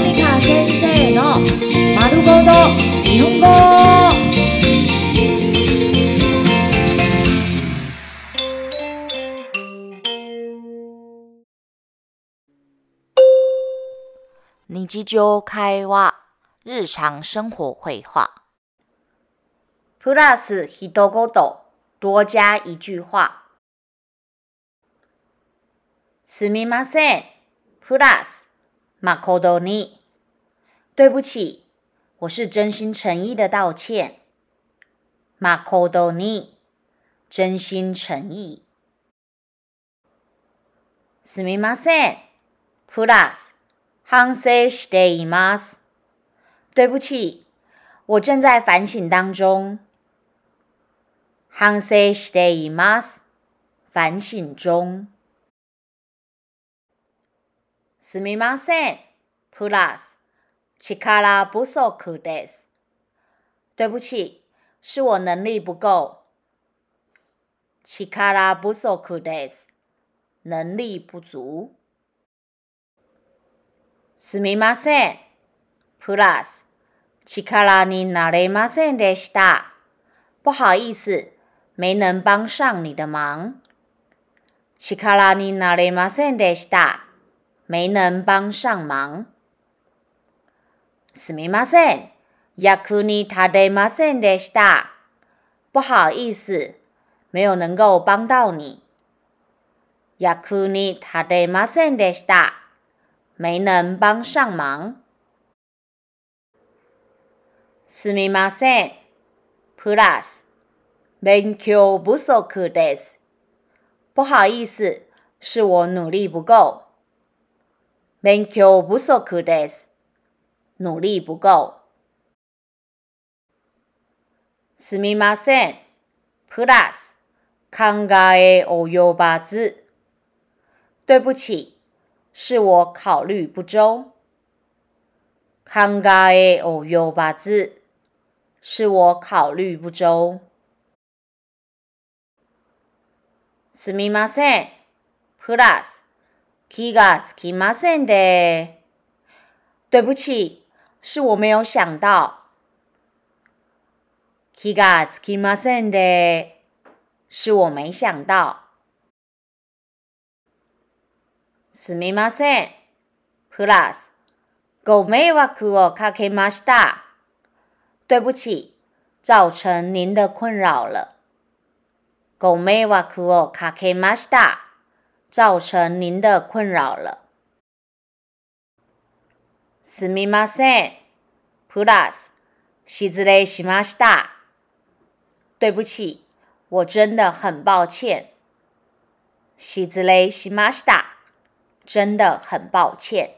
ニカ先生の丸ごと日本語日常会話日常生活会話プラス一言多加一句話すみませんプラス马科多尼，对不起，我是真心诚意的道歉。马科多尼，真心诚意。スミマセン。プラス、反省しています。对不起，我正在反省当中。反省中。すみません。プラス、力不足です。对不起，是我能力不够。力不足です。能力不足。すみません。プラス、力になれませんでした。不好意思，没能帮上你的忙。力になれませんでした。没能帮上忙。すみません。役に立てませんでした。不好意思，没有能够帮到你。役に立てませんでした。没能帮上忙。すみません。プラス、勉強不足です。不好意思，是我努力不够。勉強不です。努力不夠。すみません。プラス、康家的欧游对不起，是我考虑不周。康家的欧游是我考虑不周。すみません。プラス気がつきませんで。对不起，是我没有想到。是我没想到。Sumimasen, hlas, gome 对不起，造成您的困扰了。Gome wa ku o 造成您的困扰了。すみません。プラス、l u s xīzīlī x 对不起，我真的很抱歉。Xīzīlī 真的很抱歉。